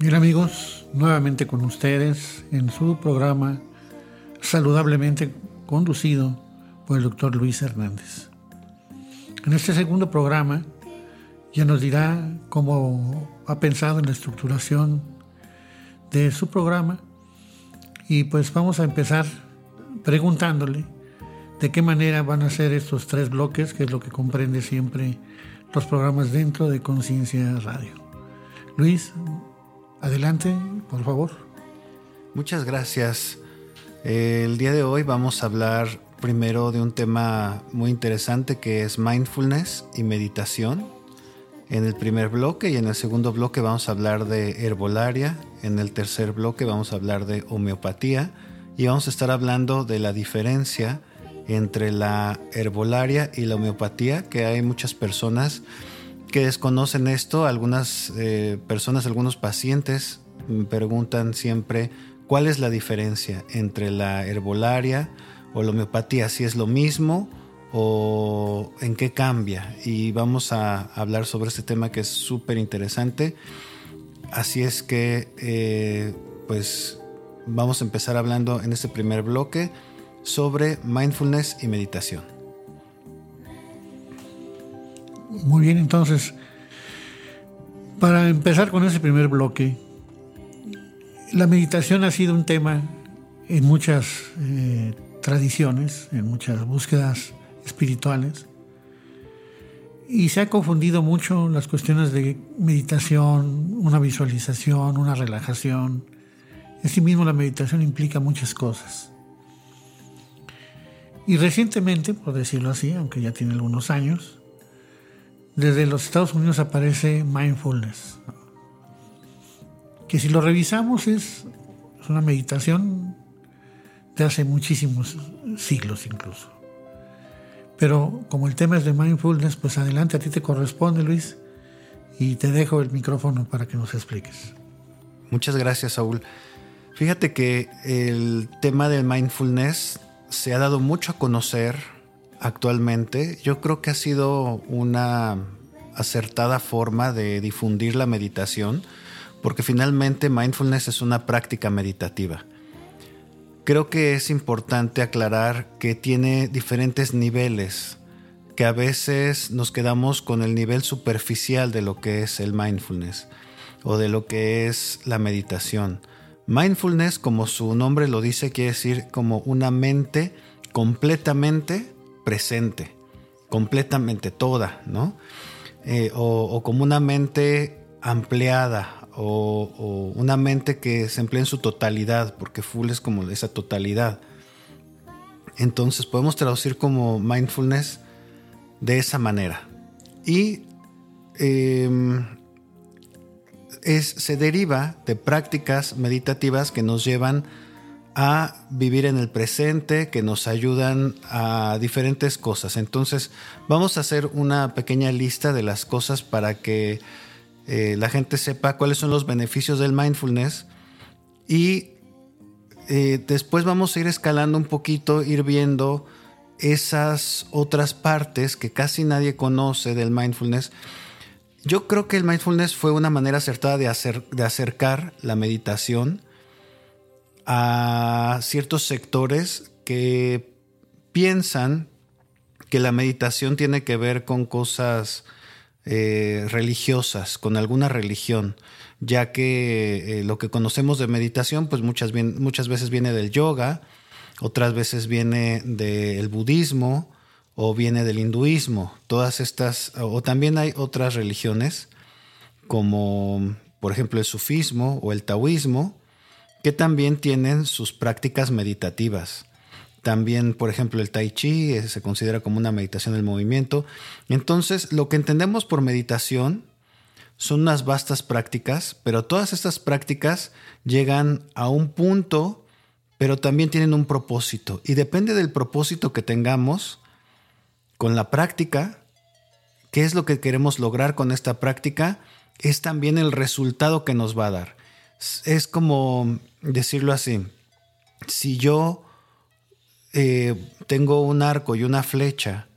Bien amigos, nuevamente con ustedes en su programa saludablemente conducido por el doctor Luis Hernández. En este segundo programa ya nos dirá cómo ha pensado en la estructuración de su programa y pues vamos a empezar preguntándole de qué manera van a ser estos tres bloques, que es lo que comprende siempre los programas dentro de Conciencia Radio. Luis, Adelante, por favor. Muchas gracias. El día de hoy vamos a hablar primero de un tema muy interesante que es mindfulness y meditación. En el primer bloque y en el segundo bloque vamos a hablar de herbolaria. En el tercer bloque vamos a hablar de homeopatía y vamos a estar hablando de la diferencia entre la herbolaria y la homeopatía, que hay muchas personas que desconocen esto, algunas eh, personas, algunos pacientes me preguntan siempre cuál es la diferencia entre la herbolaria o la homeopatía, si es lo mismo o en qué cambia. Y vamos a hablar sobre este tema que es súper interesante. Así es que, eh, pues, vamos a empezar hablando en este primer bloque sobre mindfulness y meditación. Muy bien, entonces, para empezar con ese primer bloque, la meditación ha sido un tema en muchas eh, tradiciones, en muchas búsquedas espirituales, y se ha confundido mucho las cuestiones de meditación, una visualización, una relajación. Asimismo, la meditación implica muchas cosas. Y recientemente, por decirlo así, aunque ya tiene algunos años, desde los Estados Unidos aparece mindfulness, que si lo revisamos es, una meditación de hace muchísimos siglos incluso. Pero como el tema es de mindfulness, pues adelante, a ti te corresponde, Luis, y te dejo el micrófono para que nos expliques. Muchas gracias, Saúl. Fíjate que el tema del mindfulness se ha dado mucho a conocer actualmente, yo creo que ha sido una acertada forma de difundir la meditación, porque finalmente mindfulness es una práctica meditativa. Creo que es importante aclarar que tiene diferentes niveles, que a veces nos quedamos con el nivel superficial de lo que es el mindfulness o de lo que es la meditación. Mindfulness, como su nombre lo dice, quiere decir como una mente completamente presente, completamente toda, ¿no? Eh, o, como una mente ampliada o, una mente que se emplea en su totalidad, porque full es como esa totalidad. Entonces podemos traducir como mindfulness de esa manera. Y em, se deriva de prácticas meditativas que nos llevan a vivir en el presente, que nos ayudan a diferentes cosas. Entonces, vamos a hacer una pequeña lista de las cosas para que eh, la gente sepa cuáles son los beneficios del mindfulness y eh, después vamos a ir escalando un poquito, ir viendo esas otras partes que casi nadie conoce del mindfulness. Yo creo que el mindfulness fue una manera acertada de, hacer, de acercar la meditación a ciertos sectores que piensan que la meditación tiene que ver con cosas eh, religiosas, con alguna religión, ya que eh, lo que conocemos de meditación, pues muchas, muchas veces viene del yoga, otras veces viene del budismo o viene del hinduismo. Todas estas, o también hay otras religiones, como por ejemplo el sufismo o el taoísmo, que también tienen sus prácticas meditativas. También, por ejemplo, el tai chi eh, se considera como una meditación del movimiento. Entonces, lo que entendemos por meditación son unas vastas prácticas, pero todas estas prácticas llegan a un punto, pero también tienen un propósito. Y depende del propósito que tengamos con la práctica, qué es lo que queremos lograr con esta práctica, es también el resultado que nos va a dar. Es como decirlo así, si yo eh, tengo un arco y una flecha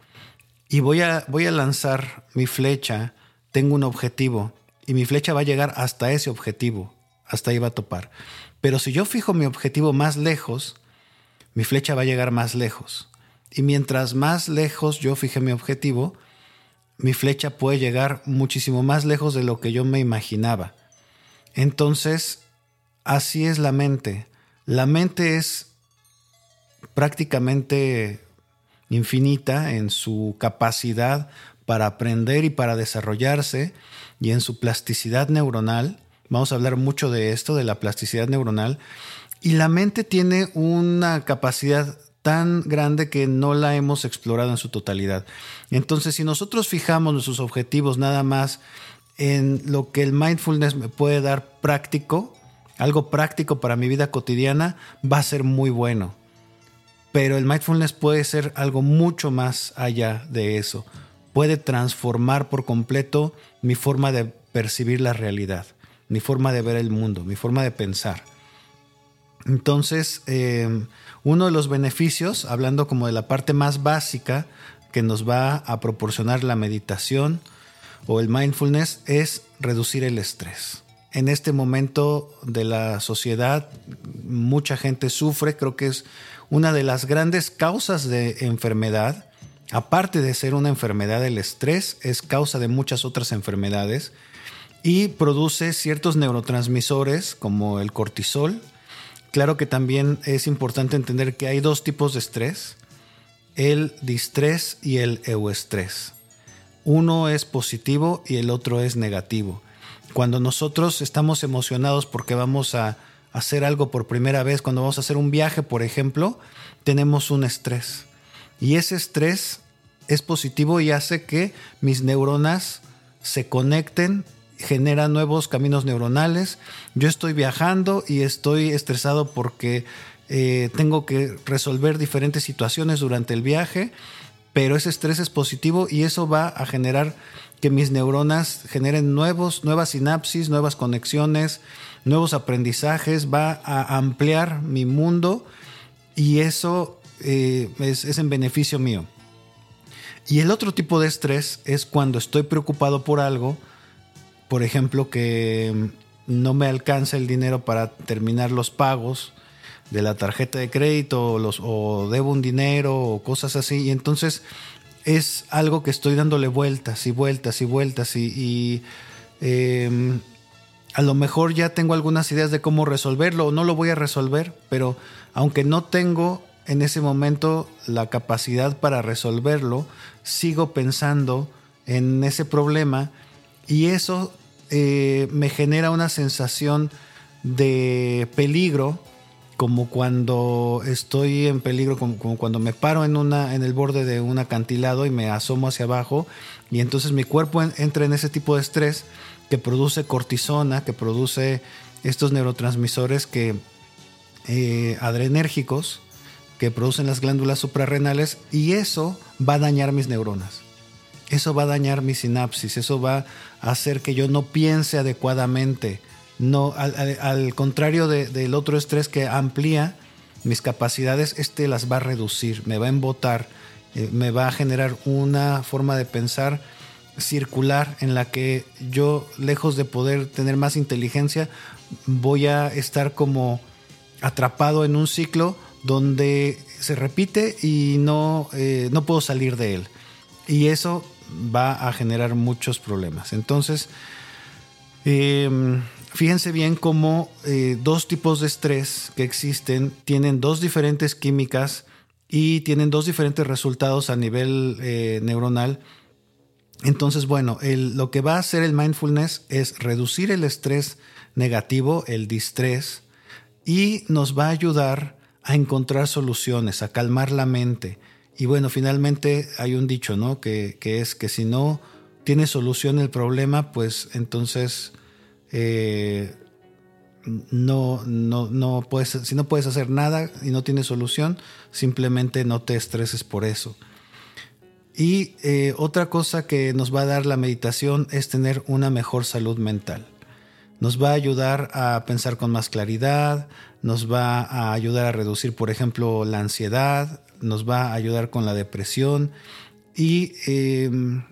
y voy a, voy a lanzar mi flecha, tengo un objetivo y mi flecha va a llegar hasta ese objetivo. hasta ahí va a topar. Pero si yo fijo mi objetivo más lejos, mi flecha va a llegar más lejos. Y mientras más lejos yo fije mi objetivo, mi flecha puede llegar muchísimo más lejos de lo que yo me imaginaba. Entonces, así es la mente. La mente es prácticamente infinita en su capacidad para aprender y para desarrollarse y en su plasticidad neuronal. Vamos a hablar mucho de esto, de la plasticidad neuronal. Y la mente tiene una capacidad tan grande que no la hemos explorado en su totalidad. Entonces, si nosotros fijamos nuestros objetivos nada más en lo que el mindfulness me puede dar práctico, algo práctico para mi vida cotidiana, va a ser muy bueno. Pero el mindfulness puede ser algo mucho más allá de eso. Puede transformar por completo mi forma de percibir la realidad, mi forma de ver el mundo, mi forma de pensar. Entonces, eh, uno de los beneficios, hablando como de la parte más básica que nos va a proporcionar la meditación o el mindfulness, es reducir el estrés en este momento de la sociedad mucha gente sufre, creo que es una de las grandes causas de enfermedad. Aparte de ser una enfermedad, el estrés es causa de muchas otras enfermedades y produce ciertos neurotransmisores como el cortisol. Claro que también es importante entender que hay dos tipos de estrés, el distrés y el euestrés. Uno es positivo y el otro es negativo. Cuando nosotros estamos emocionados porque vamos a hacer algo por primera vez, cuando vamos a hacer un viaje, por ejemplo, tenemos un estrés. Y ese estrés es positivo y hace que mis neuronas se conecten, genera nuevos caminos neuronales. Yo estoy viajando y estoy estresado porque eh, tengo que resolver diferentes situaciones durante el viaje, pero ese estrés es positivo y eso va a generar que mis neuronas generen nuevos, nuevas sinapsis, nuevas conexiones, nuevos aprendizajes, va a ampliar mi mundo y eso eh, es, es en beneficio mío. Y el otro tipo de estrés es cuando estoy preocupado por algo, por ejemplo, que no me alcanza el dinero para terminar los pagos de la tarjeta de crédito o, los, o debo un dinero o cosas así. Y entonces es algo que estoy dándole vueltas y vueltas y vueltas y, em, a lo mejor ya tengo algunas ideas de cómo resolverlo o no lo voy a resolver, pero aunque no tengo en ese momento la capacidad para resolverlo, sigo pensando en ese problema y eso eh, me genera una sensación de peligro como cuando estoy en peligro, como, cuando me paro en, una, en el borde de un acantilado y me asomo hacia abajo y entonces mi cuerpo entra en ese tipo de estrés que produce cortisona, que produce estos neurotransmisores que eh, adrenérgicos que producen las glándulas suprarrenales y eso va a dañar mis neuronas. Eso va a dañar mi sinapsis, eso va a hacer que yo no piense adecuadamente no, al, contrario del otro estrés que amplía mis capacidades, este las va a reducir, me va a embotar, eh, me va a generar una forma de pensar circular en la que yo, lejos de poder tener más inteligencia, voy a estar como atrapado en un ciclo donde se repite y no, eh, no puedo salir de él. Y eso va a generar muchos problemas. Entonces, eh, Fíjense bien cómo eh, dos tipos de estrés que existen tienen dos diferentes químicas y tienen dos diferentes resultados a nivel eh, neuronal. Entonces, bueno, lo que va a hacer el mindfulness es reducir el estrés negativo, el distrés, y nos va a ayudar a encontrar soluciones, a calmar la mente. Y bueno, finalmente hay un dicho, ¿no? Que, que es que si no tiene solución el problema, pues entonces eh, no, no, no puedes, si no puedes hacer nada y no tienes solución, simplemente no te estreses por eso. Y eh, otra cosa que nos va a dar la meditación es tener una mejor salud mental. Nos va a ayudar a pensar con más claridad, nos va a ayudar a reducir, por ejemplo, la ansiedad, nos va a ayudar con la depresión y em,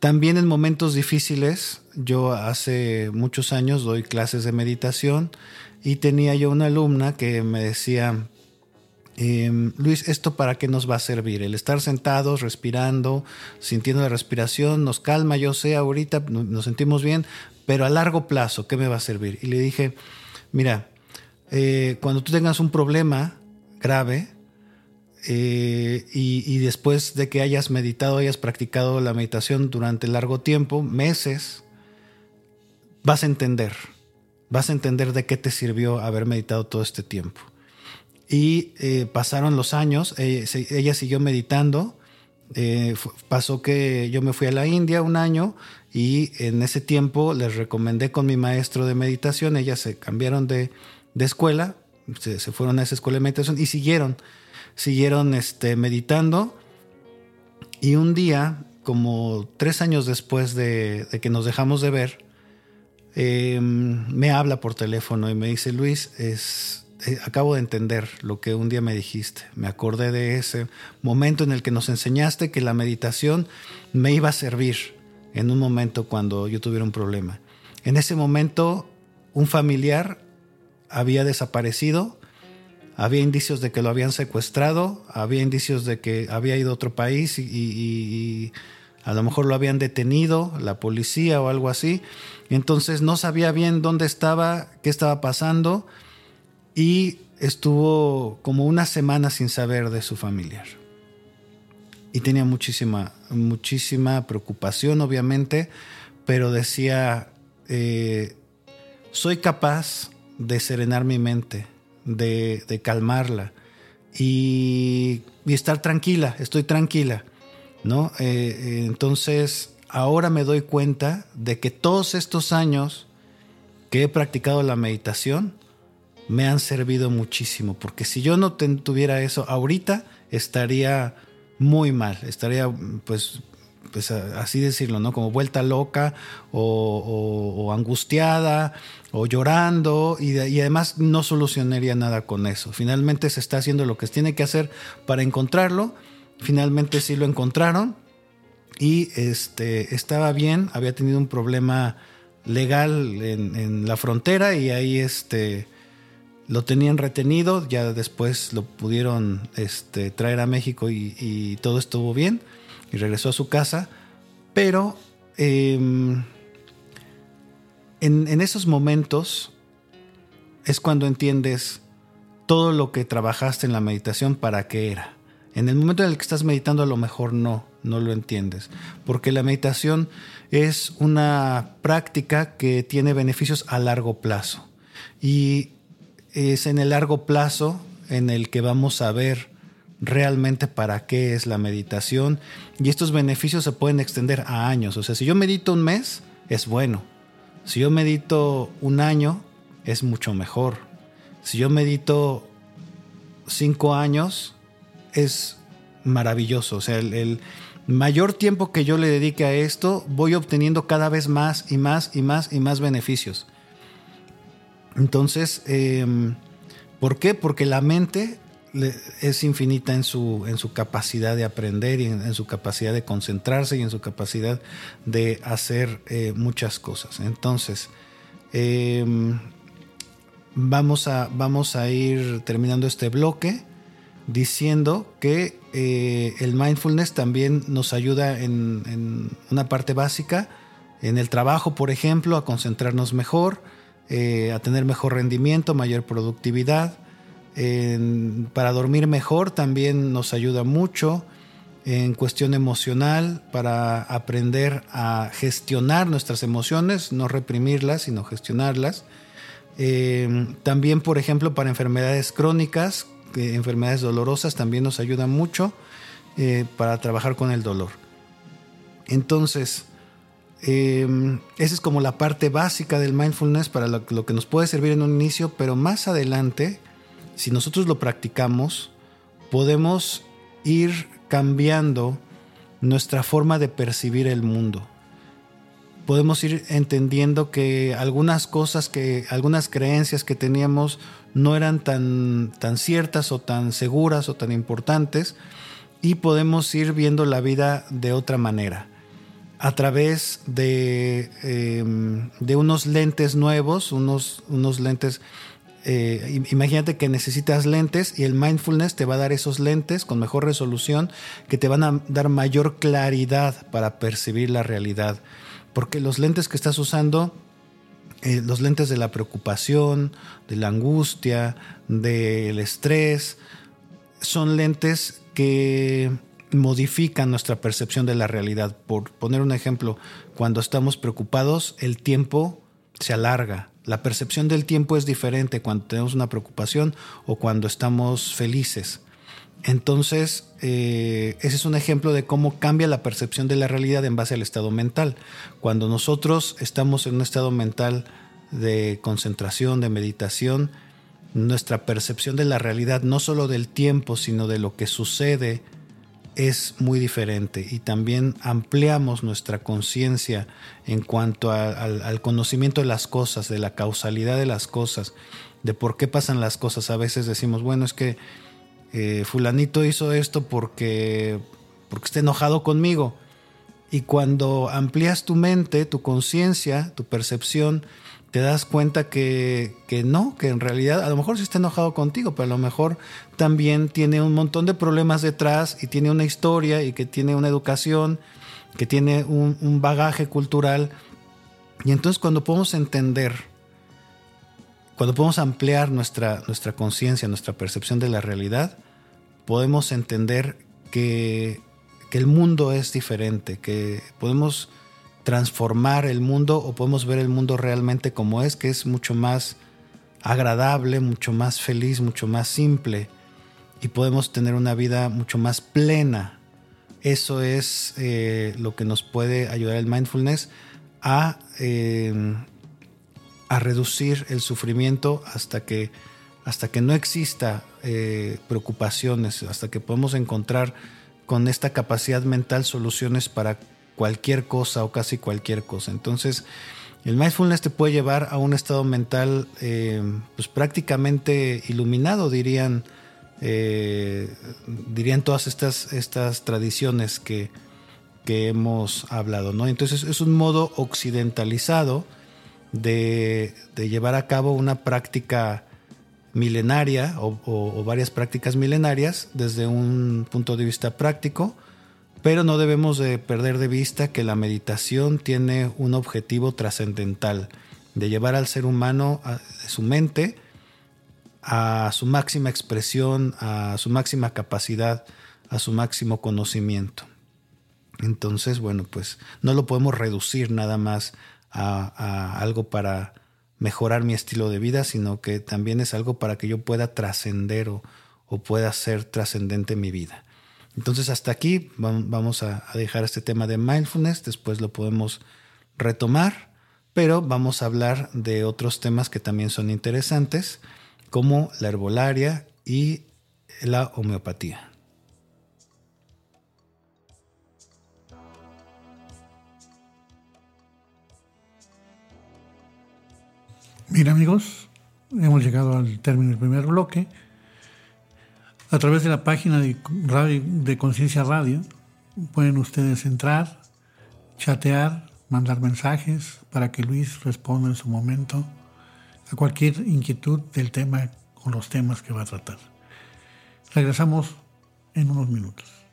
También en momentos difíciles, yo hace muchos años doy clases de meditación y tenía yo una alumna que me decía, em, Luis, ¿esto para qué nos va a servir? El estar sentados, respirando, sintiendo la respiración, nos calma, yo sé, ahorita nos sentimos bien, pero a largo plazo, ¿qué me va a servir? Y le dije, mira, eh, cuando tú tengas un problema grave, eh, y, después de que hayas meditado, hayas practicado la meditación durante largo tiempo, meses, vas a entender, vas a entender de qué te sirvió haber meditado todo este tiempo. Y eh, pasaron los años, eh, ella siguió meditando, pasó que yo me fui a la India un año y en ese tiempo les recomendé con mi maestro de meditación, ellas se cambiaron de, escuela, se, se fueron a esa escuela de meditación y siguieron siguieron este, meditando y un día, como tres años después de, que nos dejamos de ver, em, me habla por teléfono y me dice, Luis, es, eh, acabo de entender lo que un día me dijiste. Me acordé de ese momento en el que nos enseñaste que la meditación me iba a servir en un momento cuando yo tuviera un problema. En ese momento, un familiar había desaparecido había indicios de que lo habían secuestrado, había indicios de que había ido a otro país y, a lo mejor lo habían detenido, la policía o algo así. Entonces no sabía bien dónde estaba, qué estaba pasando y estuvo como una semana sin saber de su familiar. Y tenía muchísima, muchísima preocupación, obviamente, pero decía, eh, soy capaz de serenar mi mente de, calmarla y, estar tranquila, estoy tranquila, ¿no? Eh, eh, entonces, ahora me doy cuenta de que todos estos años que he practicado la meditación me han servido muchísimo, porque si yo no tuviera eso ahorita, estaría muy mal, estaría pues pues así decirlo, ¿no? Como vuelta loca o, angustiada o llorando y, además no solucionaría nada con eso. Finalmente se está haciendo lo que tiene que hacer para encontrarlo. Finalmente sí lo encontraron y este, estaba bien, había tenido un problema legal en, la frontera y ahí este, lo tenían retenido, ya después lo pudieron este, traer a México y todo estuvo bien y regresó a su casa, pero em, en, esos momentos es cuando entiendes todo lo que trabajaste en la meditación para qué era. En el momento en el que estás meditando a lo mejor no, no lo entiendes, porque la meditación es una práctica que tiene beneficios a largo plazo y es en el largo plazo en el que vamos a ver realmente para qué es la meditación y estos beneficios se pueden extender a años. O sea, si yo medito un mes, es bueno. Si yo medito un año, es mucho mejor. Si yo medito cinco años, es maravilloso. O sea, el, mayor tiempo que yo le dedique a esto, voy obteniendo cada vez más y más y más y más beneficios. Entonces, em, ¿por qué? Porque la mente es infinita en su, en su capacidad de aprender y en, su capacidad de concentrarse y en su capacidad de hacer eh, muchas cosas. Entonces, em, vamos, a, vamos a ir terminando este bloque diciendo que eh, el mindfulness también nos ayuda en, en, una parte básica, en el trabajo, por ejemplo, a concentrarnos mejor, eh, a tener mejor rendimiento, mayor productividad para dormir mejor también nos ayuda mucho. En cuestión emocional, para aprender a gestionar nuestras emociones, no reprimirlas, sino gestionarlas. Em, también, por ejemplo, para enfermedades crónicas, enfermedades dolorosas, también nos ayuda mucho eh, para trabajar con el dolor. Entonces, em, esa es como la parte básica del mindfulness para lo, que nos puede servir en un inicio, pero más adelante si nosotros lo practicamos, podemos ir cambiando nuestra forma de percibir el mundo. Podemos ir entendiendo que algunas cosas que, algunas creencias que teníamos no eran tan, tan ciertas o tan seguras o tan importantes y podemos ir viendo la vida de otra manera. a través de, em, de unos lentes nuevos, unos, unos lentes eh, imagínate que necesitas lentes y el mindfulness te va a dar esos lentes con mejor resolución que te van a dar mayor claridad para percibir la realidad. Porque los lentes que estás usando, eh, los lentes de la preocupación, de la angustia, del estrés, son lentes que modifican nuestra percepción de la realidad. Por poner un ejemplo, cuando estamos preocupados, el tiempo se alarga, la percepción del tiempo es diferente cuando tenemos una preocupación o cuando estamos felices. Entonces, eh, ese es un ejemplo de cómo cambia la percepción de la realidad en base al estado mental. Cuando nosotros estamos en un estado mental de concentración, de meditación, nuestra percepción de la realidad, no solo del tiempo, sino de lo que sucede es muy diferente y también ampliamos nuestra conciencia en cuanto al conocimiento de las cosas, de la causalidad de las cosas, de por qué pasan las cosas. A veces decimos, bueno, es que eh, fulanito hizo esto porque, porque está enojado conmigo. Y cuando amplías tu mente, tu conciencia, tu percepción, te das cuenta que, no, que en realidad a lo mejor sí está enojado contigo, pero a lo mejor también tiene un montón de problemas detrás y tiene una historia y que tiene una educación, que tiene un, bagaje cultural. Y entonces cuando podemos entender, cuando podemos ampliar nuestra, nuestra conciencia, nuestra percepción de la realidad, podemos entender que, que el mundo es diferente, que podemos transformar el mundo o podemos ver el mundo realmente como es, que es mucho más agradable, mucho más feliz, mucho más simple y podemos tener una vida mucho más plena. Eso es eh, lo que nos puede ayudar el mindfulness a, eh, a reducir el sufrimiento hasta que, hasta que no exista eh, preocupaciones, hasta que podemos encontrar con esta capacidad mental soluciones para cualquier cosa o casi cualquier cosa. Entonces, el mindfulness te puede llevar a un estado mental eh, pues prácticamente iluminado, dirían, eh, dirían todas estas, estas tradiciones que, que, hemos hablado. ¿no? Entonces es un modo occidentalizado de, llevar a cabo una práctica milenaria o varias prácticas milenarias desde un punto de vista práctico pero no debemos de perder de vista que la meditación tiene un objetivo trascendental, de llevar al ser humano, a, su mente, a su máxima expresión, a su máxima capacidad, a su máximo conocimiento. Entonces, bueno, pues no lo podemos reducir nada más a, algo para mejorar mi estilo de vida, sino que también es algo para que yo pueda trascender o, o pueda ser trascendente en mi vida. Entonces hasta aquí vamos a dejar este tema de mindfulness, después lo podemos retomar, pero vamos a hablar de otros temas que también son interesantes, como la herbolaria y la homeopatía. Mira amigos, hemos llegado al término del primer bloque a través de la página de, Conciencia Radio pueden ustedes entrar, chatear, mandar mensajes para que Luis responda en su momento a cualquier inquietud del tema o los temas que va a tratar. Regresamos en unos minutos.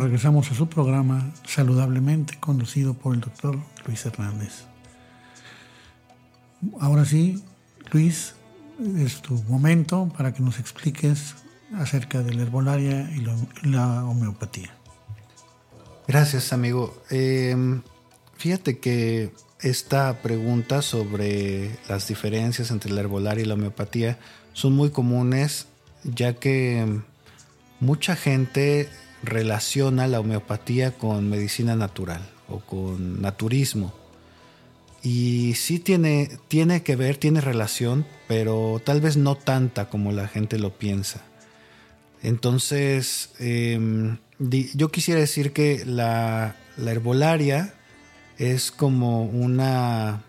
Regresamos a su programa Saludablemente, conducido por el doctor Luis Hernández. Ahora sí, Luis, es tu momento para que nos expliques acerca de la herbolaria y la homeopatía. Gracias, amigo. Em, fíjate que esta pregunta sobre las diferencias entre la herbolaria y la homeopatía son muy comunes, ya que mucha gente relaciona la homeopatía con medicina natural o con naturismo. Y sí tiene, tiene que ver, tiene relación, pero tal vez no tanta como la gente lo piensa. Entonces, em, yo quisiera decir que la, herbolaria es como una,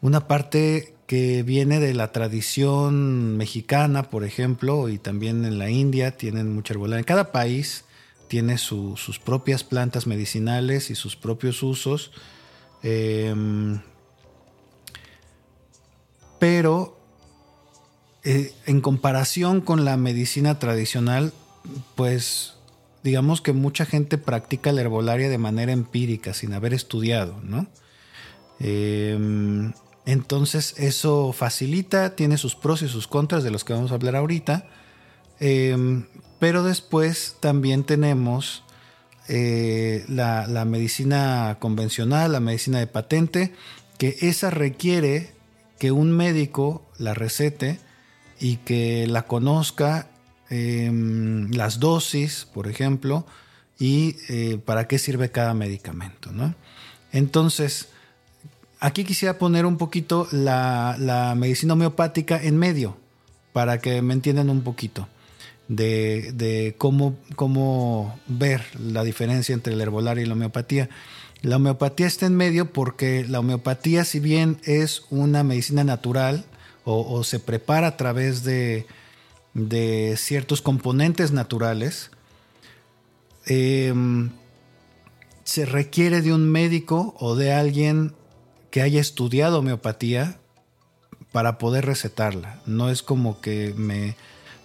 una parte que viene de la tradición mexicana, por ejemplo, y también en la India tienen mucha herbolaria. En cada país tiene sus propias plantas medicinales y sus propios usos. Em, pero eh, en comparación con la medicina tradicional, pues digamos que mucha gente practica la herbolaria de manera empírica, sin haber estudiado, ¿no? Em, entonces eso facilita, tiene sus pros y sus contras de los que vamos a hablar ahorita, em, pero después también tenemos eh, la, medicina convencional, la medicina de patente, que esa requiere que un médico la recete y que la conozca em, las dosis, por ejemplo, y eh, para qué sirve cada medicamento. ¿no? Entonces, aquí quisiera poner un poquito la, medicina homeopática en medio, para que me entiendan un poquito de, de cómo, cómo ver la diferencia entre el herbolario y la homeopatía. La homeopatía está en medio porque la homeopatía, si bien es una medicina natural, o, se prepara a través de, ciertos componentes naturales, em, se requiere de un médico o de alguien que haya estudiado homeopatía para poder recetarla. No es como que me...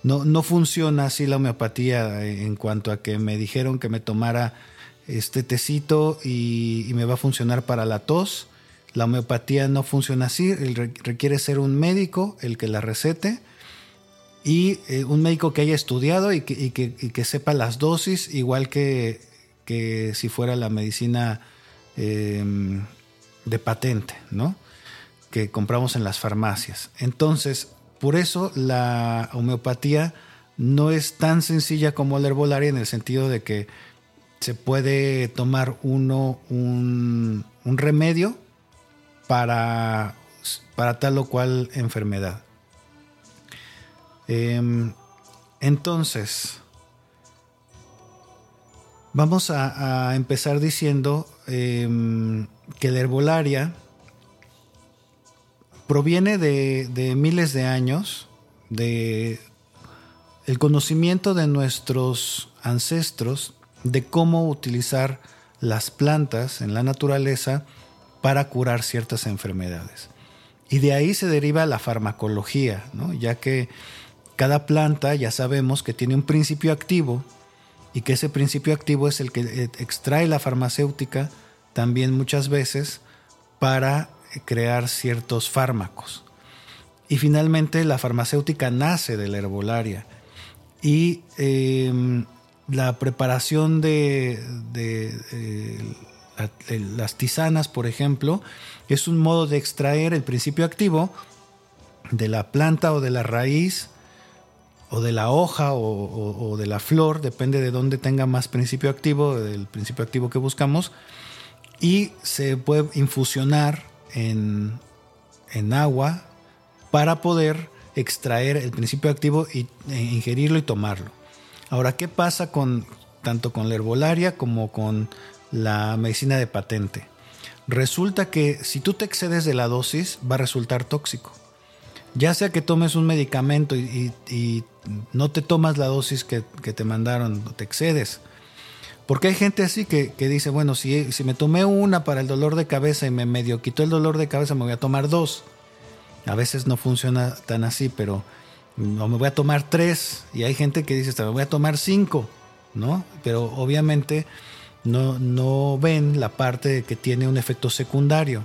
No, funciona así la homeopatía en cuanto a que me dijeron que me tomara este tecito y, y me va a funcionar para la tos la homeopatía no funciona así, requiere ser un médico el que la recete y eh, un médico que haya estudiado y que, sepa las dosis, igual que, si fuera la medicina em, de patente, ¿no? Que compramos en las farmacias. Entonces, por eso la homeopatía no es tan sencilla como la herbolaria en el sentido de que se puede tomar uno un, remedio para, para tal o cual enfermedad. Em, entonces, vamos a, empezar diciendo em, que la herbolaria proviene de, de, miles de años, de el conocimiento de nuestros ancestros de cómo utilizar las plantas en la naturaleza para curar ciertas enfermedades. Y de ahí se deriva la farmacología, ya que cada planta ya sabemos que tiene un principio activo y que ese principio activo es el que eh, extrae la farmacéutica también muchas veces para crear ciertos fármacos. Y finalmente la farmacéutica nace de la herbolaria y em, la preparación de, de las tisanas, por ejemplo, es un modo de extraer el principio activo de la planta o de la raíz o de la hoja o, de la flor, depende de dónde tenga más principio activo, del principio activo que buscamos, y se puede infusionar en, en agua para poder extraer el principio activo y e ingerirlo y tomarlo. Ahora, ¿qué pasa con tanto con la herbolaria como con la medicina de patente. Resulta que si tú te excedes de la dosis va a resultar tóxico. Ya sea que tomes un medicamento y, no te tomas la dosis que, te mandaron, te excedes. Porque hay gente así que, dice, bueno, si, si, me tomé una para el dolor de cabeza y me medio quitó el dolor de cabeza, me voy a tomar dos. A veces no funciona tan así, pero no me voy a tomar tres. Y hay gente que dice, me voy a tomar cinco, ¿no? Pero obviamente no, ven la parte de que tiene un efecto secundario.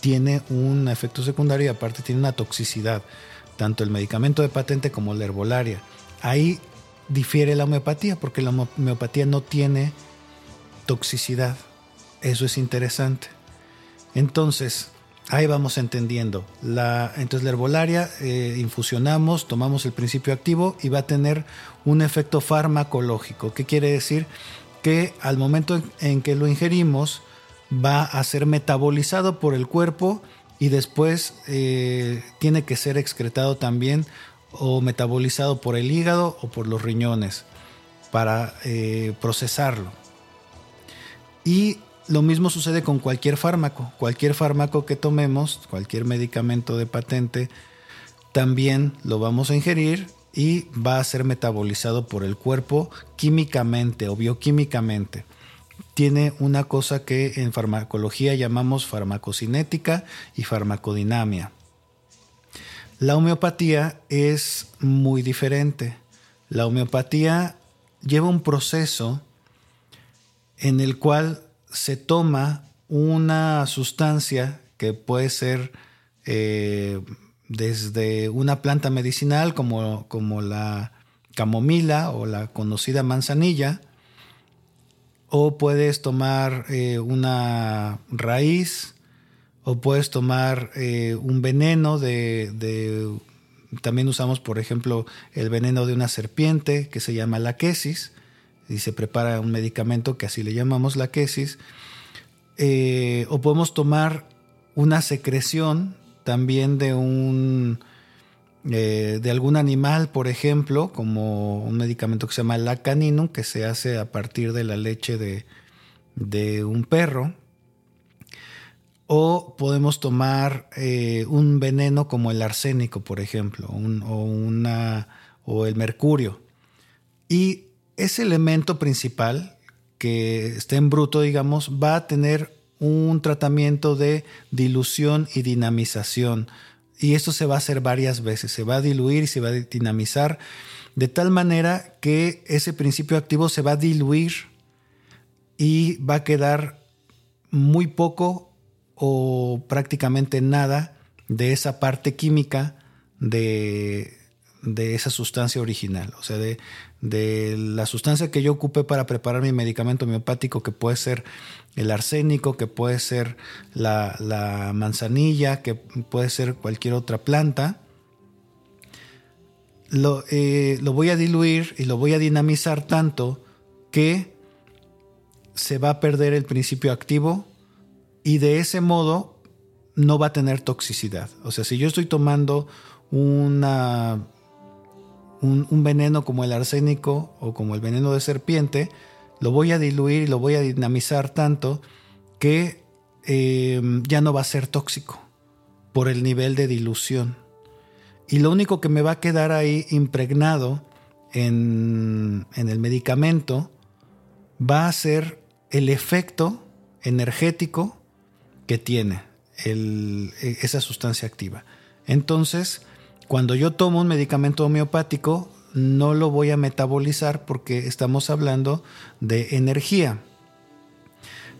tiene un efecto secundario y aparte tiene una toxicidad, tanto el medicamento de patente como la herbolaria. Ahí difiere la homeopatía porque la homeopatía no tiene toxicidad. Eso es interesante. Entonces, ahí vamos entendiendo. La, entonces la herbolaria eh, infusionamos, tomamos el principio activo y va a tener un efecto farmacológico. ¿Qué quiere decir? Que al momento en que lo ingerimos va a ser metabolizado por el cuerpo y después eh, tiene que ser excretado también o metabolizado por el hígado o por los riñones para eh, procesarlo. Y lo mismo sucede con cualquier fármaco. Cualquier fármaco que tomemos, cualquier medicamento de patente, también lo vamos a ingerir y va a ser metabolizado por el cuerpo químicamente o bioquímicamente. Tiene una cosa que en farmacología llamamos farmacocinética y farmacodinamia. La homeopatía es muy diferente. La homeopatía lleva un proceso en el cual se toma una sustancia que puede ser eh, desde una planta medicinal como, como la camomila o la conocida manzanilla, o puedes tomar eh, una raíz, o puedes tomar eh, un veneno de, También usamos, por ejemplo, el veneno de una serpiente que se llama la quesis, y se prepara un medicamento que así le llamamos la quesis. Eh, o podemos tomar una secreción también de un eh, de algún animal, por ejemplo, como un medicamento que se llama lacaninum, que se hace a partir de la leche de, de un perro. O podemos tomar eh, un veneno como el arsénico, por ejemplo, o, o el mercurio. Y ese elemento principal que esté en bruto, digamos, va a tener un tratamiento de dilución y dinamización. Y esto se va a hacer varias veces, se va a diluir y se va a dinamizar de tal manera que ese principio activo se va a diluir y va a quedar muy poco o prácticamente nada de esa parte química de, de esa sustancia original, o sea, de, de la sustancia que yo ocupé para preparar mi medicamento homeopático, que puede ser el arsénico, que puede ser la, manzanilla, que puede ser cualquier otra planta. Lo, eh, lo, voy a diluir y lo voy a dinamizar tanto que se va a perder el principio activo y de ese modo no va a tener toxicidad. O sea, si yo estoy tomando una un, veneno como el arsénico o como el veneno de serpiente, lo voy a diluir y lo voy a dinamizar tanto que em, ya no va a ser tóxico por el nivel de dilución. Y lo único que me va a quedar ahí impregnado en, el medicamento va a ser el efecto energético que tiene e, esa sustancia activa. Entonces, cuando yo tomo un medicamento homeopático, no lo voy a metabolizar porque estamos hablando de energía.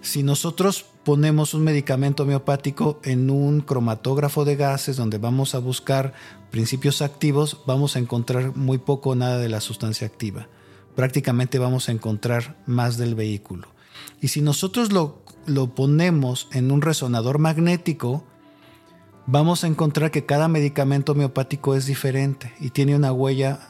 Si nosotros ponemos un medicamento homeopático en un cromatógrafo de gases donde vamos a buscar principios activos, vamos a encontrar muy poco o nada de la sustancia activa. Prácticamente vamos a encontrar más del vehículo. Y si nosotros lo, lo ponemos en un resonador magnético, vamos a encontrar que cada medicamento homeopático es diferente y tiene una huella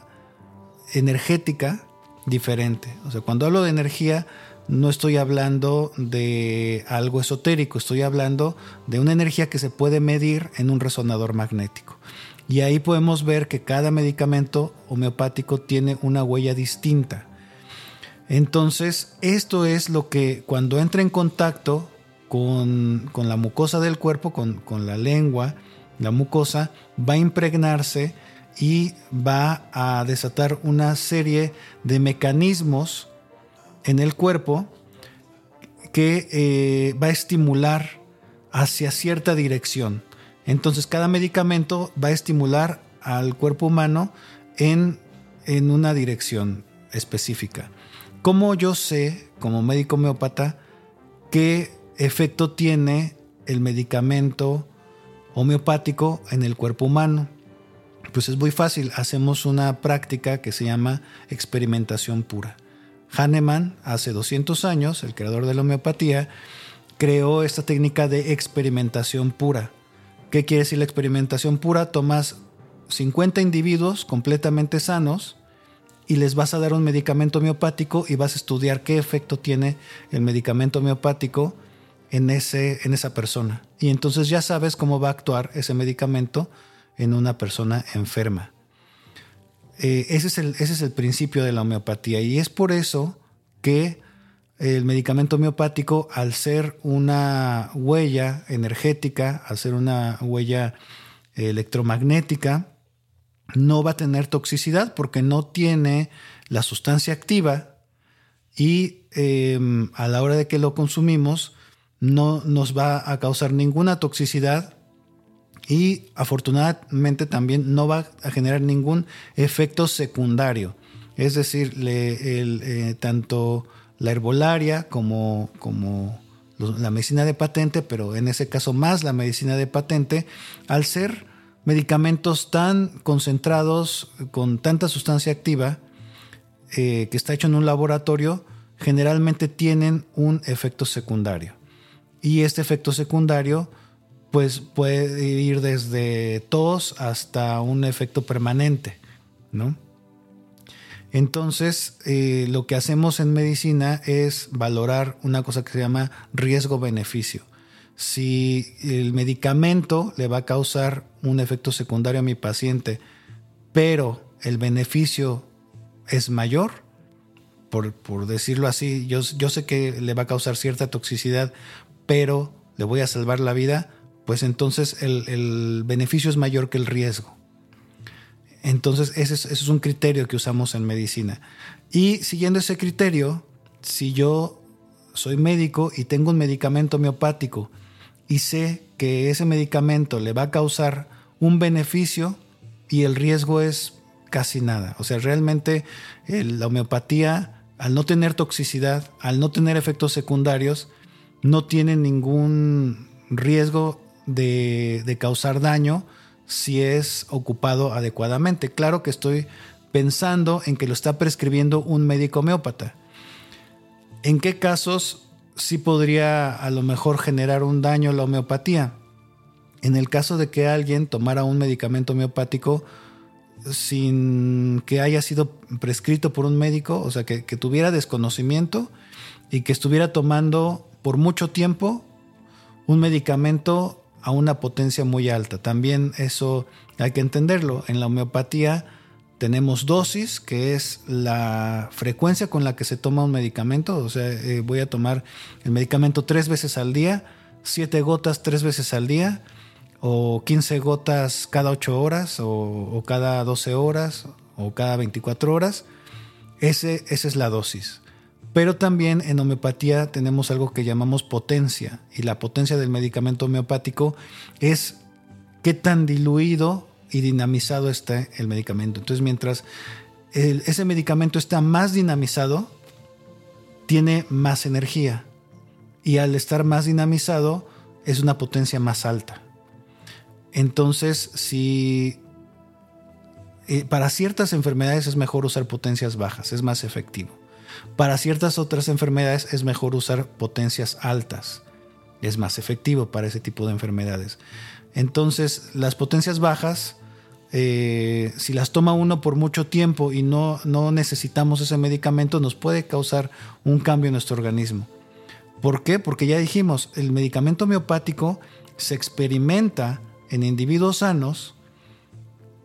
energética diferente. O sea, cuando hablo de energía, no estoy hablando de algo esotérico, estoy hablando de una energía que se puede medir en un resonador magnético. Y ahí podemos ver que cada medicamento homeopático tiene una huella distinta. Entonces, esto es lo que cuando entra en contacto con, la mucosa del cuerpo, con, la lengua, la mucosa, va a impregnarse y va a desatar una serie de mecanismos en el cuerpo que eh, va a estimular hacia cierta dirección. Entonces cada medicamento va a estimular al cuerpo humano en, en una dirección específica. ¿Cómo yo sé, como médico homeópata, que efecto tiene el medicamento homeopático en el cuerpo humano? Pues es muy fácil, hacemos una práctica que se llama experimentación pura. Hahnemann, hace 200 años, el creador de la homeopatía, creó esta técnica de experimentación pura. ¿Qué quiere decir la experimentación pura? Tomas 50 individuos completamente sanos y les vas a dar un medicamento homeopático y vas a estudiar qué efecto tiene el medicamento homeopático en, ese, en esa persona. Y entonces ya sabes cómo va a actuar ese medicamento en una persona enferma. Eh, ese, es el, ese es el principio de la homeopatía y es por eso que el medicamento homeopático, al ser una huella energética, al ser una huella electromagnética, no va a tener toxicidad porque no tiene la sustancia activa y em, a la hora de que lo consumimos no nos va a causar ninguna toxicidad y afortunadamente también no va a generar ningún efecto secundario. Es decir, eh, tanto la herbolaria como, como la medicina de patente, pero en ese caso más la medicina de patente, al ser medicamentos tan concentrados, con tanta sustancia activa, eh, que está hecho en un laboratorio, generalmente tienen un efecto secundario. Y este efecto secundario pues puede ir desde tos hasta un efecto permanente, ¿no? Entonces, eh, lo que hacemos en medicina es valorar una cosa que se llama riesgo-beneficio. Si el medicamento le va a causar un efecto secundario a mi paciente, pero el beneficio es mayor, por, decirlo así, yo, yo sé que le va a causar cierta toxicidad, pero le voy a salvar la vida, pues entonces el, beneficio es mayor que el riesgo. Entonces ese es, un criterio que usamos en medicina. Y siguiendo ese criterio, si yo soy médico y tengo un medicamento homeopático y sé que ese medicamento le va a causar un beneficio y el riesgo es casi nada. O sea, realmente la homeopatía, al no tener toxicidad, al no tener efectos secundarios, no tiene ningún riesgo de, causar daño si es ocupado adecuadamente. Claro que estoy pensando en que lo está prescribiendo un médico homeópata. ¿En qué casos sí podría a lo mejor generar un daño la homeopatía? En el caso de que alguien tomara un medicamento homeopático sin que haya sido prescrito por un médico, o sea, que, que tuviera desconocimiento y que estuviera tomando por mucho tiempo un medicamento a una potencia muy alta. También eso hay que entenderlo. En la homeopatía tenemos dosis, que es la frecuencia con la que se toma un medicamento. O sea, eh, voy a tomar el medicamento tres veces al día, siete gotas tres veces al día, o 15 gotas cada ocho horas, o, cada 12 horas, o cada 24 horas. Ese, esa es la dosis. Pero también en homeopatía tenemos algo que llamamos potencia y la potencia del medicamento homeopático es qué tan diluido y dinamizado está el medicamento. Entonces mientras ese medicamento está más dinamizado, tiene más energía y al estar más dinamizado es una potencia más alta. Entonces, si eh, para ciertas enfermedades es mejor usar potencias bajas, es más efectivo. Para ciertas otras enfermedades es mejor usar potencias altas. Es más efectivo para ese tipo de enfermedades. Entonces, las potencias bajas, eh, si las toma uno por mucho tiempo y no, no necesitamos ese medicamento, nos puede causar un cambio en nuestro organismo. ¿Por qué? Porque ya dijimos, el medicamento homeopático se experimenta en individuos sanos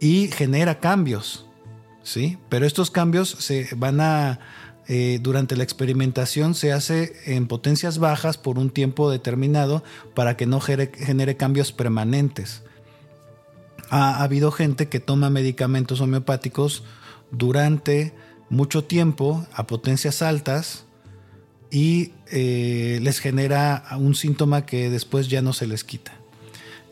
y genera cambios, ¿sí? Pero estos cambios se van a eh, durante la experimentación se hace en potencias bajas por un tiempo determinado para que no genere, cambios permanentes. Ha, habido gente que toma medicamentos homeopáticos durante mucho tiempo a potencias altas y eh, les genera un síntoma que después ya no se les quita.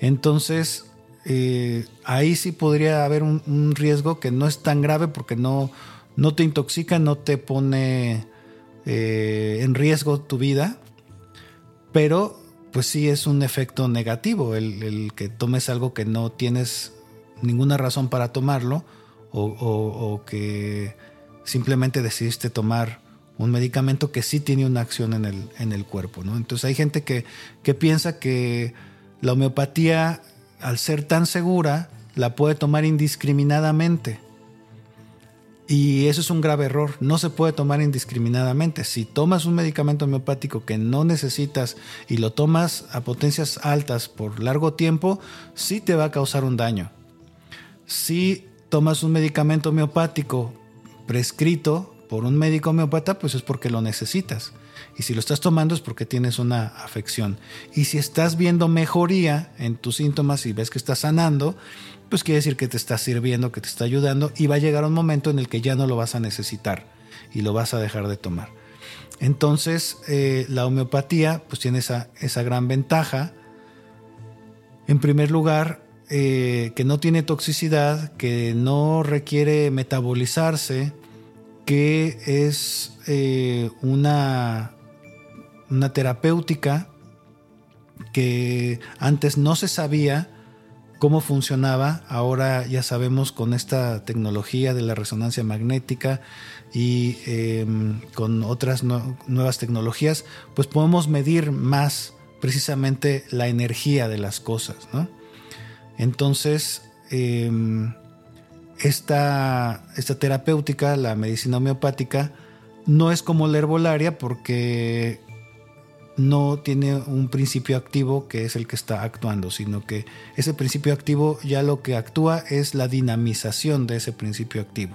Entonces, eh, ahí sí podría haber un, riesgo que no es tan grave porque no, no te intoxica, no te pone eh, en riesgo tu vida, pero pues sí es un efecto negativo el, que tomes algo que no tienes ninguna razón para tomarlo o, que simplemente decidiste tomar un medicamento que sí tiene una acción en el, en el cuerpo. ¿no? Entonces hay gente que, que piensa que la homeopatía, al ser tan segura, la puede tomar indiscriminadamente. Y eso es un grave error. No se puede tomar indiscriminadamente. Si tomas un medicamento homeopático que no necesitas y lo tomas a potencias altas por largo tiempo, sí te va a causar un daño. Si tomas un medicamento homeopático prescrito por un médico homeopata, pues es porque lo necesitas. Y si lo estás tomando es porque tienes una afección. Y si estás viendo mejoría en tus síntomas y ves que estás sanando, pues quiere decir que te está sirviendo, que te está ayudando y va a llegar un momento en el que ya no lo vas a necesitar y lo vas a dejar de tomar. Entonces, eh, la homeopatía pues tiene esa, esa, gran ventaja. En primer lugar, eh, que no tiene toxicidad, que no requiere metabolizarse, que es eh, una, una terapéutica que antes no se sabía cómo funcionaba. Ahora ya sabemos con esta tecnología de la resonancia magnética y em, con otras nuevas tecnologías, pues podemos medir más precisamente la energía de las cosas. Entonces, em, esta, esta terapéutica, la medicina homeopática, no es como la herbolaria porque no tiene un principio activo que es el que está actuando, sino que ese principio activo ya lo que actúa es la dinamización de ese principio activo.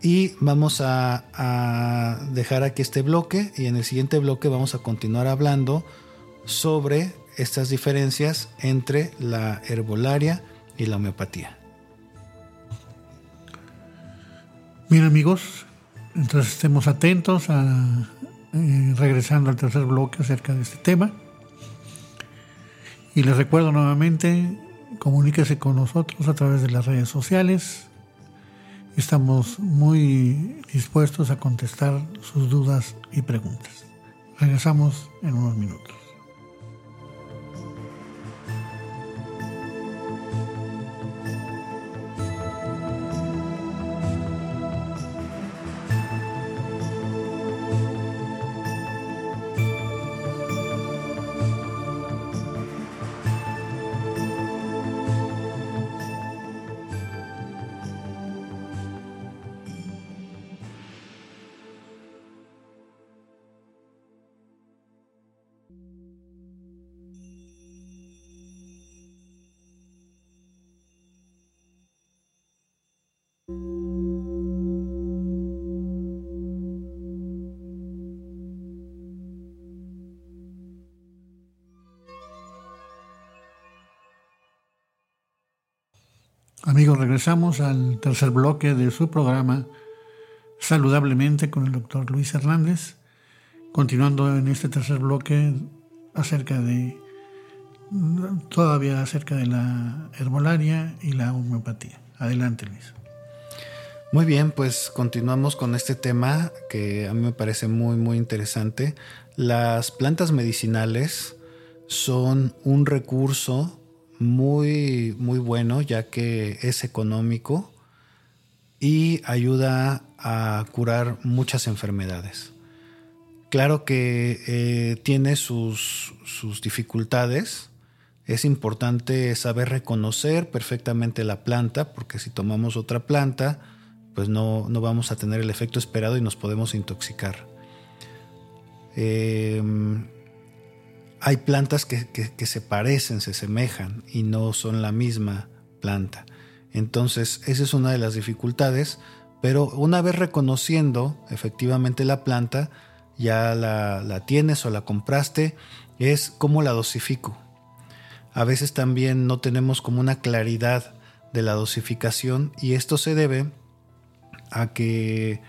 Y vamos a, dejar aquí este bloque y en el siguiente bloque vamos a continuar hablando sobre estas diferencias entre la herbolaria y la homeopatía. Bien amigos, entonces estemos atentos a eh, regresando al tercer bloque acerca de este tema. Y les recuerdo nuevamente, comuníquese con nosotros a través de las redes sociales. Estamos muy dispuestos a contestar sus dudas y preguntas. Regresamos en unos minutos. Amigos, regresamos al tercer bloque de su programa Saludablemente con el doctor Luis Hernández, continuando en este tercer bloque acerca de, todavía acerca de la herbolaria y la homeopatía. Adelante, Luis. Muy bien, pues continuamos con este tema que a mí me parece muy, muy interesante. Las plantas medicinales son un recurso muy, muy bueno ya que es económico y ayuda a curar muchas enfermedades. Claro que eh, tiene sus, sus dificultades. Es importante saber reconocer perfectamente la planta, porque si tomamos otra planta, pues no, no vamos a tener el efecto esperado y nos podemos intoxicar. Eh, hay plantas que, se parecen, se semejan y no son la misma planta. Entonces, esa es una de las dificultades, pero una vez reconociendo efectivamente la planta, ya la, la tienes o la compraste, es cómo la dosifico. A veces también no tenemos como una claridad de la dosificación y esto se debe a que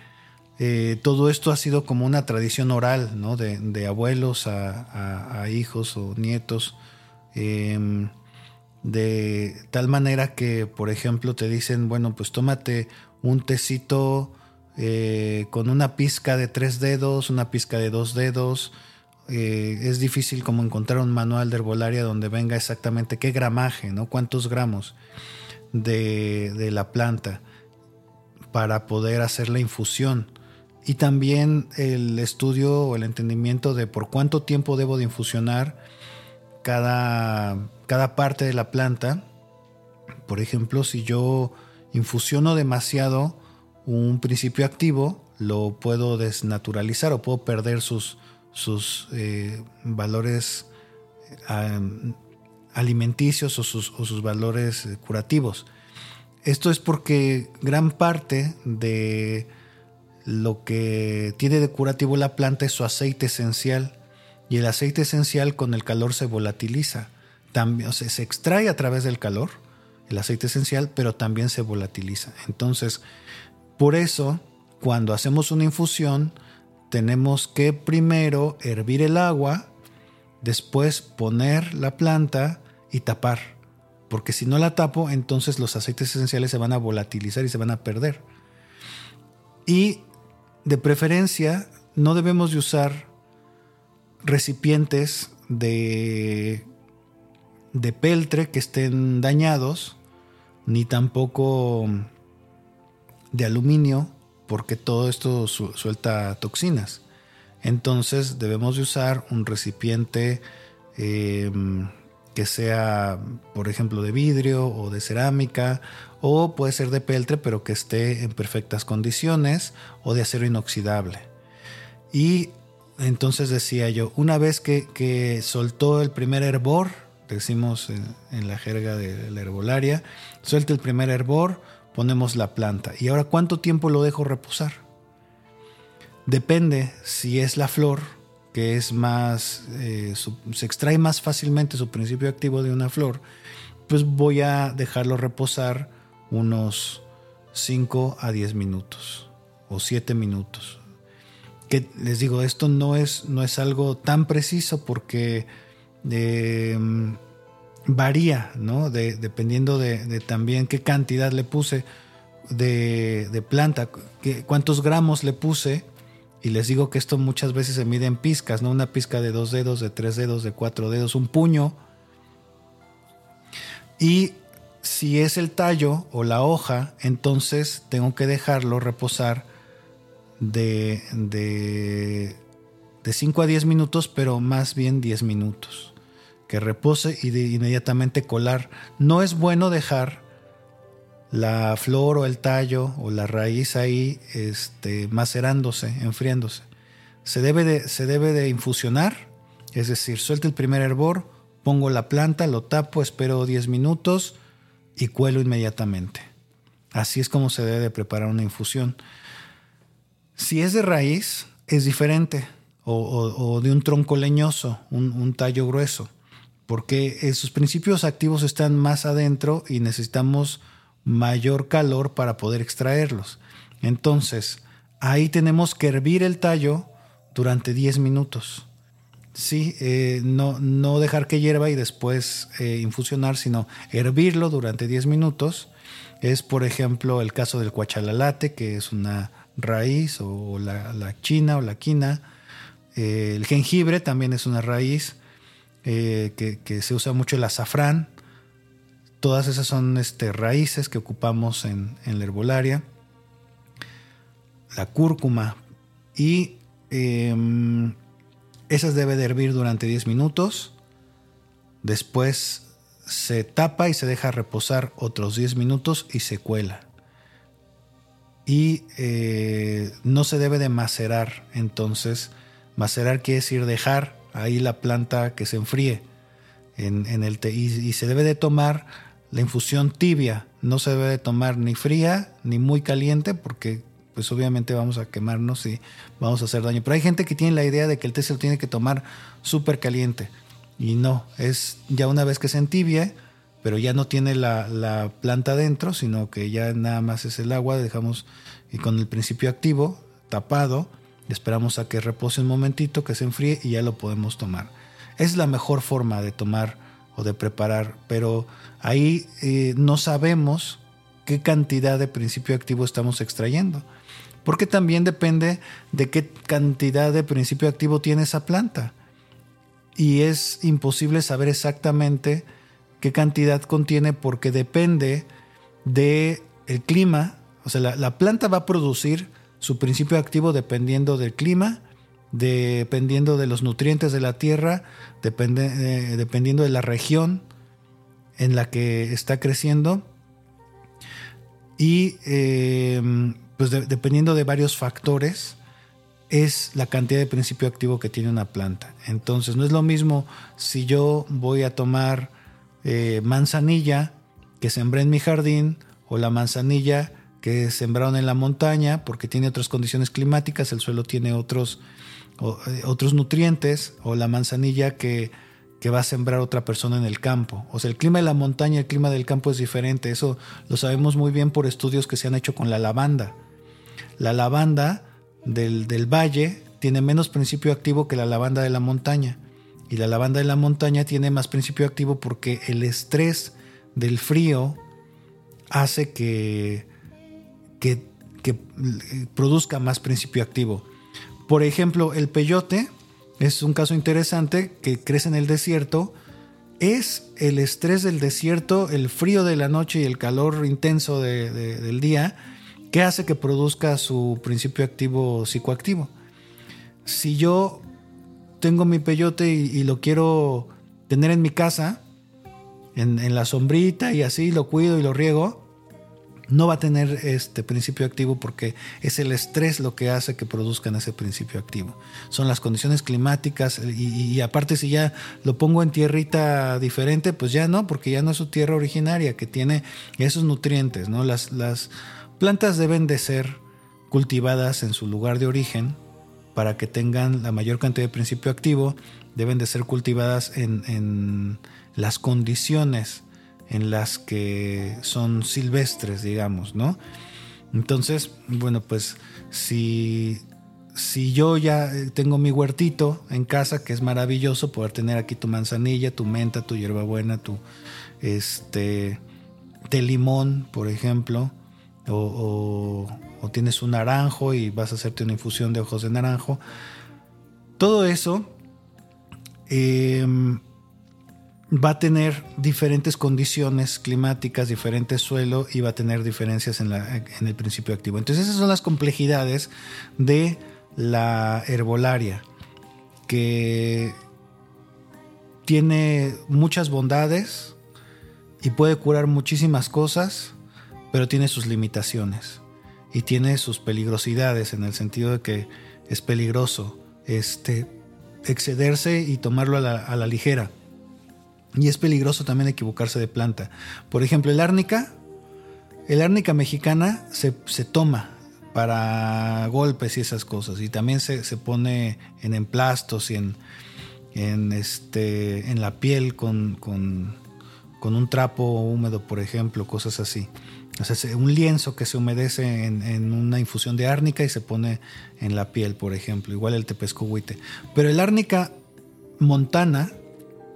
eh, todo esto ha sido como una tradición oral, ¿no? De, abuelos a, hijos o nietos. Em, de tal manera que, por ejemplo, te dicen, bueno, pues tómate un tecito eh, con una pizca de tres dedos, una pizca de dos dedos, eh, es difícil como encontrar un manual de herbolaria donde venga exactamente qué gramaje, ¿no? cuántos gramos de, de la planta para poder hacer la infusión. Y también el estudio o el entendimiento de por cuánto tiempo debo de infusionar cada, cada parte de la planta. Por ejemplo, si yo infusiono demasiado un principio activo, lo puedo desnaturalizar o puedo perder sus, sus eh, valores alimenticios o sus, o sus valores curativos. Esto es porque gran parte de lo que tiene de curativo la planta es su aceite esencial y el aceite esencial con el calor se volatiliza. También, se extrae a través del calor el aceite esencial, pero también se volatiliza. Entonces, por eso, cuando hacemos una infusión, tenemos que primero hervir el agua, después poner la planta y tapar. Porque si no la tapo, entonces los aceites esenciales se van a volatilizar y se van a perder. Y de preferencia, no debemos de usar recipientes de, de peltre que estén dañados, ni tampoco de aluminio, porque todo esto suelta toxinas. Entonces debemos de usar un recipiente em, que sea, por ejemplo, de vidrio o de cerámica, o puede ser de peltre, pero que esté en perfectas condiciones, o de acero inoxidable. Y entonces decía yo, una vez que, soltó el primer hervor, decimos en, la jerga de la herbolaria, suelta el primer hervor, ponemos la planta. ¿Y ahora cuánto tiempo lo dejo reposar? Depende si es la flor, que es más, eh, se extrae más fácilmente su principio activo de una flor, pues voy a dejarlo reposar unos 5 a 10 minutos o 7 minutos que les digo, esto no es, no es algo tan preciso porque em, varía, ¿no? dependiendo de, también qué cantidad le puse de, planta, cuántos gramos le puse. Y les digo que esto muchas veces se mide en pizcas, ¿no? Una pizca de dos dedos, de tres dedos, de cuatro dedos, un puño. Y si es el tallo o la hoja, entonces tengo que dejarlo reposar de, de, 5 a 10 minutos, pero más bien 10 minutos. Que repose y de inmediatamente colar. No es bueno dejar la flor o el tallo o la raíz ahí este, macerándose, enfriándose. Se debe, de, se debe de infusionar, es decir, suelto el primer hervor, pongo la planta, lo tapo, espero 10 minutos y cuelo inmediatamente. Así es como se debe de preparar una infusión. Si es de raíz, es diferente, o, de un tronco leñoso, un, tallo grueso, porque sus principios activos están más adentro y necesitamos mayor calor para poder extraerlos. Entonces, ahí tenemos que hervir el tallo durante 10 minutos. Sí, eh, no, no, dejar que hierva y después eh, infusionar, sino hervirlo durante 10 minutos. Es, por ejemplo, el caso del cuachalalate, que es una raíz o la, china o la quina. Eh, el jengibre también es una raíz que, se usa mucho el azafrán. Todas esas son este, raíces que ocupamos en, la herbolaria. La cúrcuma. Y em, esas debe de hervir durante 10 minutos. Después se tapa y se deja reposar otros 10 minutos y se cuela y eh, no se debe de macerar. Entonces, macerar quiere decir dejar ahí la planta que se enfríe en, el té y, se debe de tomar la infusión tibia. No se debe de tomar ni fría ni muy caliente porque pues obviamente vamos a quemarnos y vamos a hacer daño. Pero hay gente que tiene la idea de que el té se lo tiene que tomar súper caliente. Y no, es ya una vez que se entibie, pero ya no tiene la, planta dentro, sino que ya nada más es el agua, dejamos y con el principio activo tapado, esperamos a que repose un momentito, que se enfríe y ya lo podemos tomar. Es la mejor forma de tomar de preparar, pero ahí eh, no sabemos qué cantidad de principio activo estamos extrayendo, porque también depende de qué cantidad de principio activo tiene esa planta. y es imposible saber exactamente qué cantidad contiene porque depende del el clima. O sea, la, planta va a producir su principio activo dependiendo del clima, dependiendo de los nutrientes de la tierra, depende, eh, dependiendo de la región en la que está creciendo y eh, pues dependiendo de varios factores es la cantidad de principio activo que tiene una planta. Entonces no es lo mismo si yo voy a tomar eh, manzanilla que sembré en mi jardín o la manzanilla que sembraron en la montaña porque tiene otras condiciones climáticas, el suelo tiene otros, eh, otros nutrientes o la manzanilla que, que va a sembrar otra persona en el campo. O sea, el clima de la montaña el clima del campo es diferente. Eso lo sabemos muy bien por estudios que se han hecho con la lavanda. La lavanda del, del valle tiene menos principio activo que la lavanda de la montaña. Y la lavanda de la montaña tiene más principio activo porque el estrés del frío hace que, que, produzca más principio activo. Por ejemplo, el peyote es un caso interesante que crece en el desierto. Es el estrés del desierto, el frío de la noche y el calor intenso del día que hace que produzca su principio activo psicoactivo. Si yo tengo mi peyote y, lo quiero tener en mi casa, en, la sombrita y así lo cuido y lo riego, no va a tener este principio activo porque es el estrés lo que hace que produzcan ese principio activo. Son las condiciones climáticas y, aparte si ya lo pongo en tierrita diferente, pues ya no, porque ya no es su tierra originaria que tiene esos nutrientes, ¿no? Las, las plantas deben de ser cultivadas en su lugar de origen para que tengan la mayor cantidad de principio activo, deben de ser cultivadas en, las condiciones en las que son silvestres, digamos, ¿no? Entonces, bueno, pues si, si yo ya tengo mi huertito en casa, que es maravilloso poder tener aquí tu manzanilla, tu menta, tu hierbabuena, tu este de limón, por ejemplo, o, o tienes un naranjo y vas a hacerte una infusión de ojos de naranjo. Todo eso em, va a tener diferentes condiciones climáticas, diferentes suelo y va a tener diferencias en, el principio activo. Entonces esas son las complejidades de la herbolaria, que tiene muchas bondades y puede curar muchísimas cosas, pero tiene sus limitaciones y tiene sus peligrosidades en el sentido de que es peligroso este, excederse y tomarlo a la, ligera. Y es peligroso también equivocarse de planta. Por ejemplo, el árnica, el árnica mexicana se, toma para golpes y esas cosas. Y también se, pone en emplastos y en, en, este, en la piel con, con, con un trapo húmedo, por ejemplo, cosas así. O sea, un lienzo que se humedece en, una infusión de árnica y se pone en la piel, por ejemplo, igual el tepescohuite. Pero el árnica montana,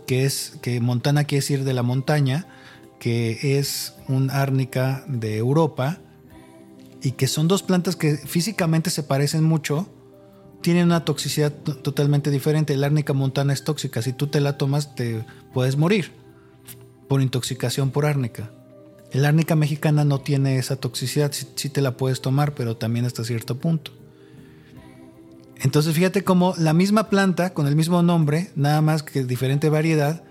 que es que montana quiere decir de la montaña, que es un árnica de Europa y que son dos plantas que físicamente se parecen mucho, tienen una toxicidad totalmente diferente. El árnica montana es tóxica, si tú te la tomas te puedes morir por intoxicación por árnica. El árnica mexicana no tiene esa toxicidad, sí, te la puedes tomar, pero también hasta cierto punto. Entonces fíjate cómo la misma planta con el mismo nombre, nada más que diferente variedad,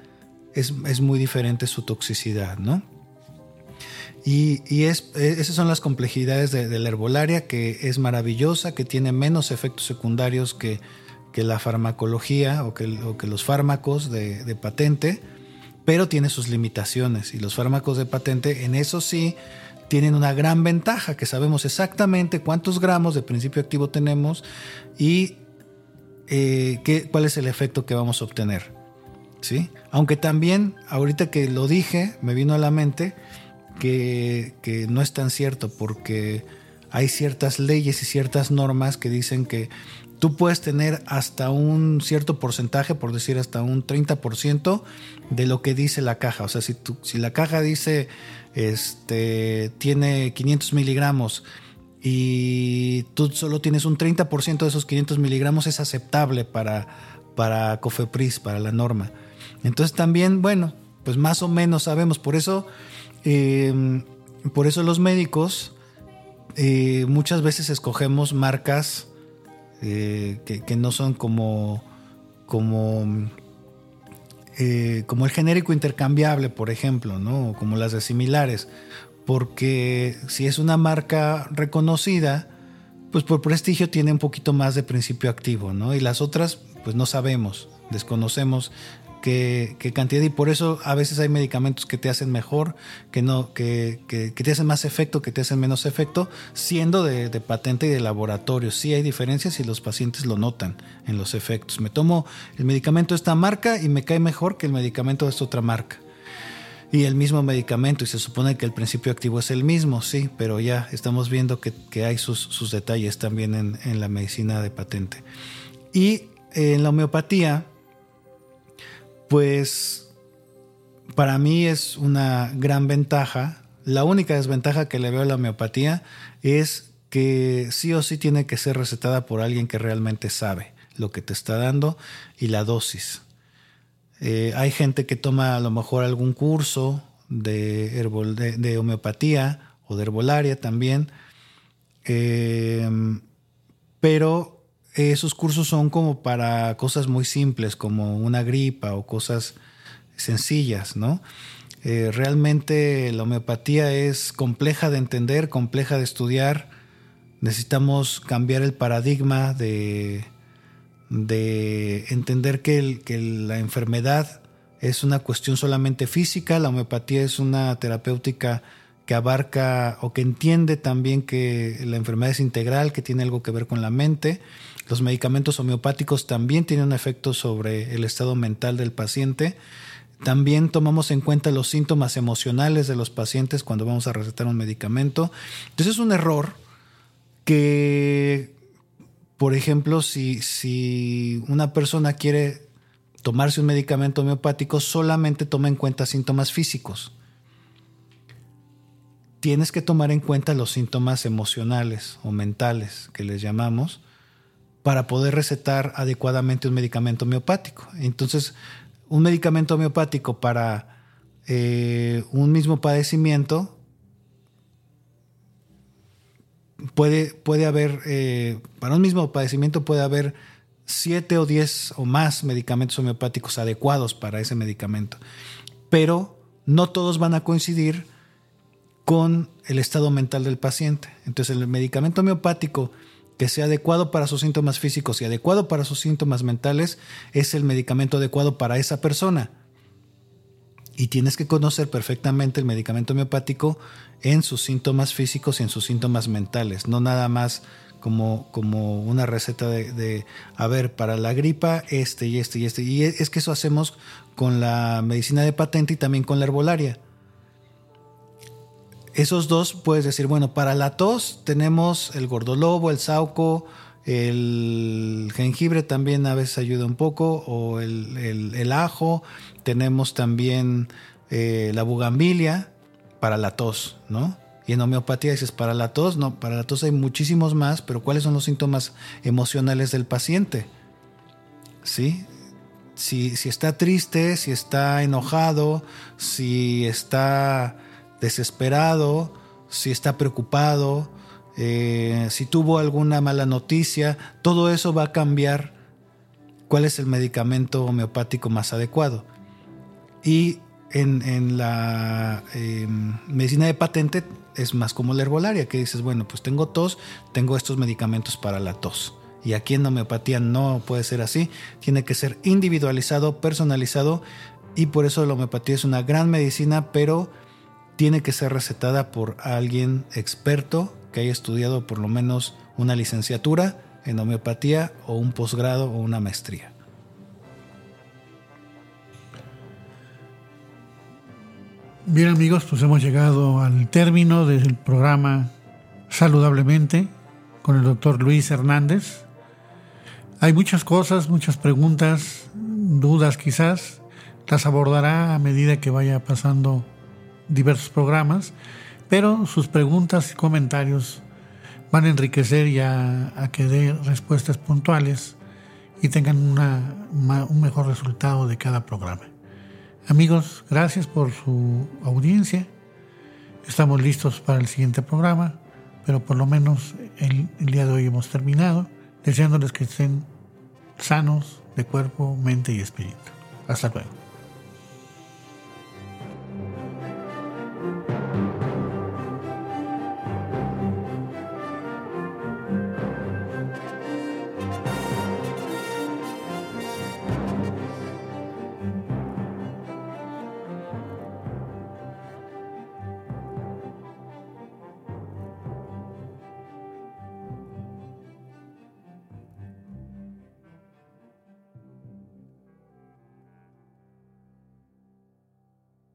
es, muy diferente su toxicidad, ¿no? Y, es, esas son las complejidades de, la herbolaria, que es maravillosa, que tiene menos efectos secundarios que, la farmacología o que, los fármacos de patente pero tiene sus limitaciones y los fármacos de patente en eso sí tienen una gran ventaja, que sabemos exactamente cuántos gramos de principio activo tenemos y eh, qué, cuál es el efecto que vamos a obtener. ¿sí? Aunque también, ahorita que lo dije, me vino a la mente que, que no es tan cierto porque hay ciertas leyes y ciertas normas que dicen que tú puedes tener hasta un cierto porcentaje, por decir hasta un 30% de lo que dice la caja. O sea, si, si la caja dice, este, tiene 500 miligramos y tú solo tienes un 30% de esos 500 miligramos, es aceptable para, para COFEPRIS, para la norma. Entonces también, bueno, pues más o menos sabemos, por eso, em, por eso los médicos eh, muchas veces escogemos marcas eh, que, no son como, como, eh, como el genérico intercambiable, por ejemplo, ¿no? como las de similares, porque si es una marca reconocida, pues por prestigio tiene un poquito más de principio activo, ¿no? Y las otras, pues no sabemos, desconocemos qué, cantidad y por eso a veces hay medicamentos que te hacen mejor, que no, que, te hacen más efecto, que te hacen menos efecto, siendo de, patente y de laboratorio. Sí hay diferencias y los pacientes lo notan en los efectos. Me tomo el medicamento de esta marca y me cae mejor que el medicamento de esta otra marca. Y el mismo medicamento, y se supone que el principio activo es el mismo, sí, pero ya estamos viendo que, hay sus, detalles también en, en la medicina de patente. Y en la homeopatía, pues para mí es una gran ventaja. La única desventaja que le veo a la homeopatía es que sí o sí tiene que ser recetada por alguien que realmente sabe lo que te está dando y la dosis. Eh, hay gente que toma a lo mejor algún curso de, homeopatía o de herbolaria también, eh, pero esos cursos son como para cosas muy simples, como una gripa o cosas sencillas, ¿no? Eh, realmente la homeopatía es compleja de entender, compleja de estudiar. Necesitamos cambiar el paradigma de, de entender que la enfermedad es una cuestión solamente física, la homeopatía es una terapéutica que abarca o que entiende también que la enfermedad es integral, que tiene algo que ver con la mente los medicamentos homeopáticos también tienen un efecto sobre el estado mental del paciente. También tomamos en cuenta los síntomas emocionales de los pacientes cuando vamos a recetar un medicamento. Entonces es un error que, por ejemplo, si, si una persona quiere tomarse un medicamento homeopático, solamente toma en cuenta síntomas físicos. Tienes que tomar en cuenta los síntomas emocionales o mentales que les llamamos para poder recetar adecuadamente un medicamento homeopático. Entonces, un medicamento homeopático para eh, un mismo padecimiento puede, puede haber, eh, para un mismo padecimiento puede haber siete o diez o más medicamentos homeopáticos adecuados para ese medicamento. Pero no todos van a coincidir con el estado mental del paciente. Entonces el medicamento homeopático que sea adecuado para sus síntomas físicos y adecuado para sus síntomas mentales, es el medicamento adecuado para esa persona. Y tienes que conocer perfectamente el medicamento homeopático en sus síntomas físicos y en sus síntomas mentales, no nada más como, como una receta de, de, a ver, para la gripa, este y este y este. Y es que eso hacemos con la medicina de patente y también con la herbolaria esos dos puedes decir, bueno, para la tos tenemos el gordolobo, el sauco, el jengibre también a veces ayuda un poco, o el, ajo, tenemos también eh, la bugambilia para la tos, ¿no? Y en homeopatía dices, para la tos, no, para la tos hay muchísimos más, pero ¿cuáles son los síntomas emocionales del paciente? ¿Sí? Si, si está triste, si está enojado, si está desesperado, si está preocupado, eh, si tuvo alguna mala noticia, todo eso va a cambiar cuál es el medicamento homeopático más adecuado. Y en, la em, medicina de patente es más como la herbolaria, que dices, bueno, pues tengo tos, tengo estos medicamentos para la tos. Y aquí en homeopatía no puede ser así, tiene que ser individualizado, personalizado, y por eso la homeopatía es una gran medicina, pero tiene que ser recetada por alguien experto que haya estudiado por lo menos una licenciatura en homeopatía o un posgrado o una maestría. Bien amigos, pues hemos llegado al término del programa Saludablemente con el doctor Luis Hernández. Hay muchas cosas, muchas preguntas, dudas quizás, las abordará a medida que vaya pasando diversos programas, pero sus preguntas y comentarios van a enriquecer y a, que dé respuestas puntuales y tengan un mejor resultado de cada programa. Amigos, gracias por su audiencia. Estamos listos para el siguiente programa, pero por lo menos el, el día de hoy hemos terminado, deseándoles que estén sanos de cuerpo, mente y espíritu. Hasta luego.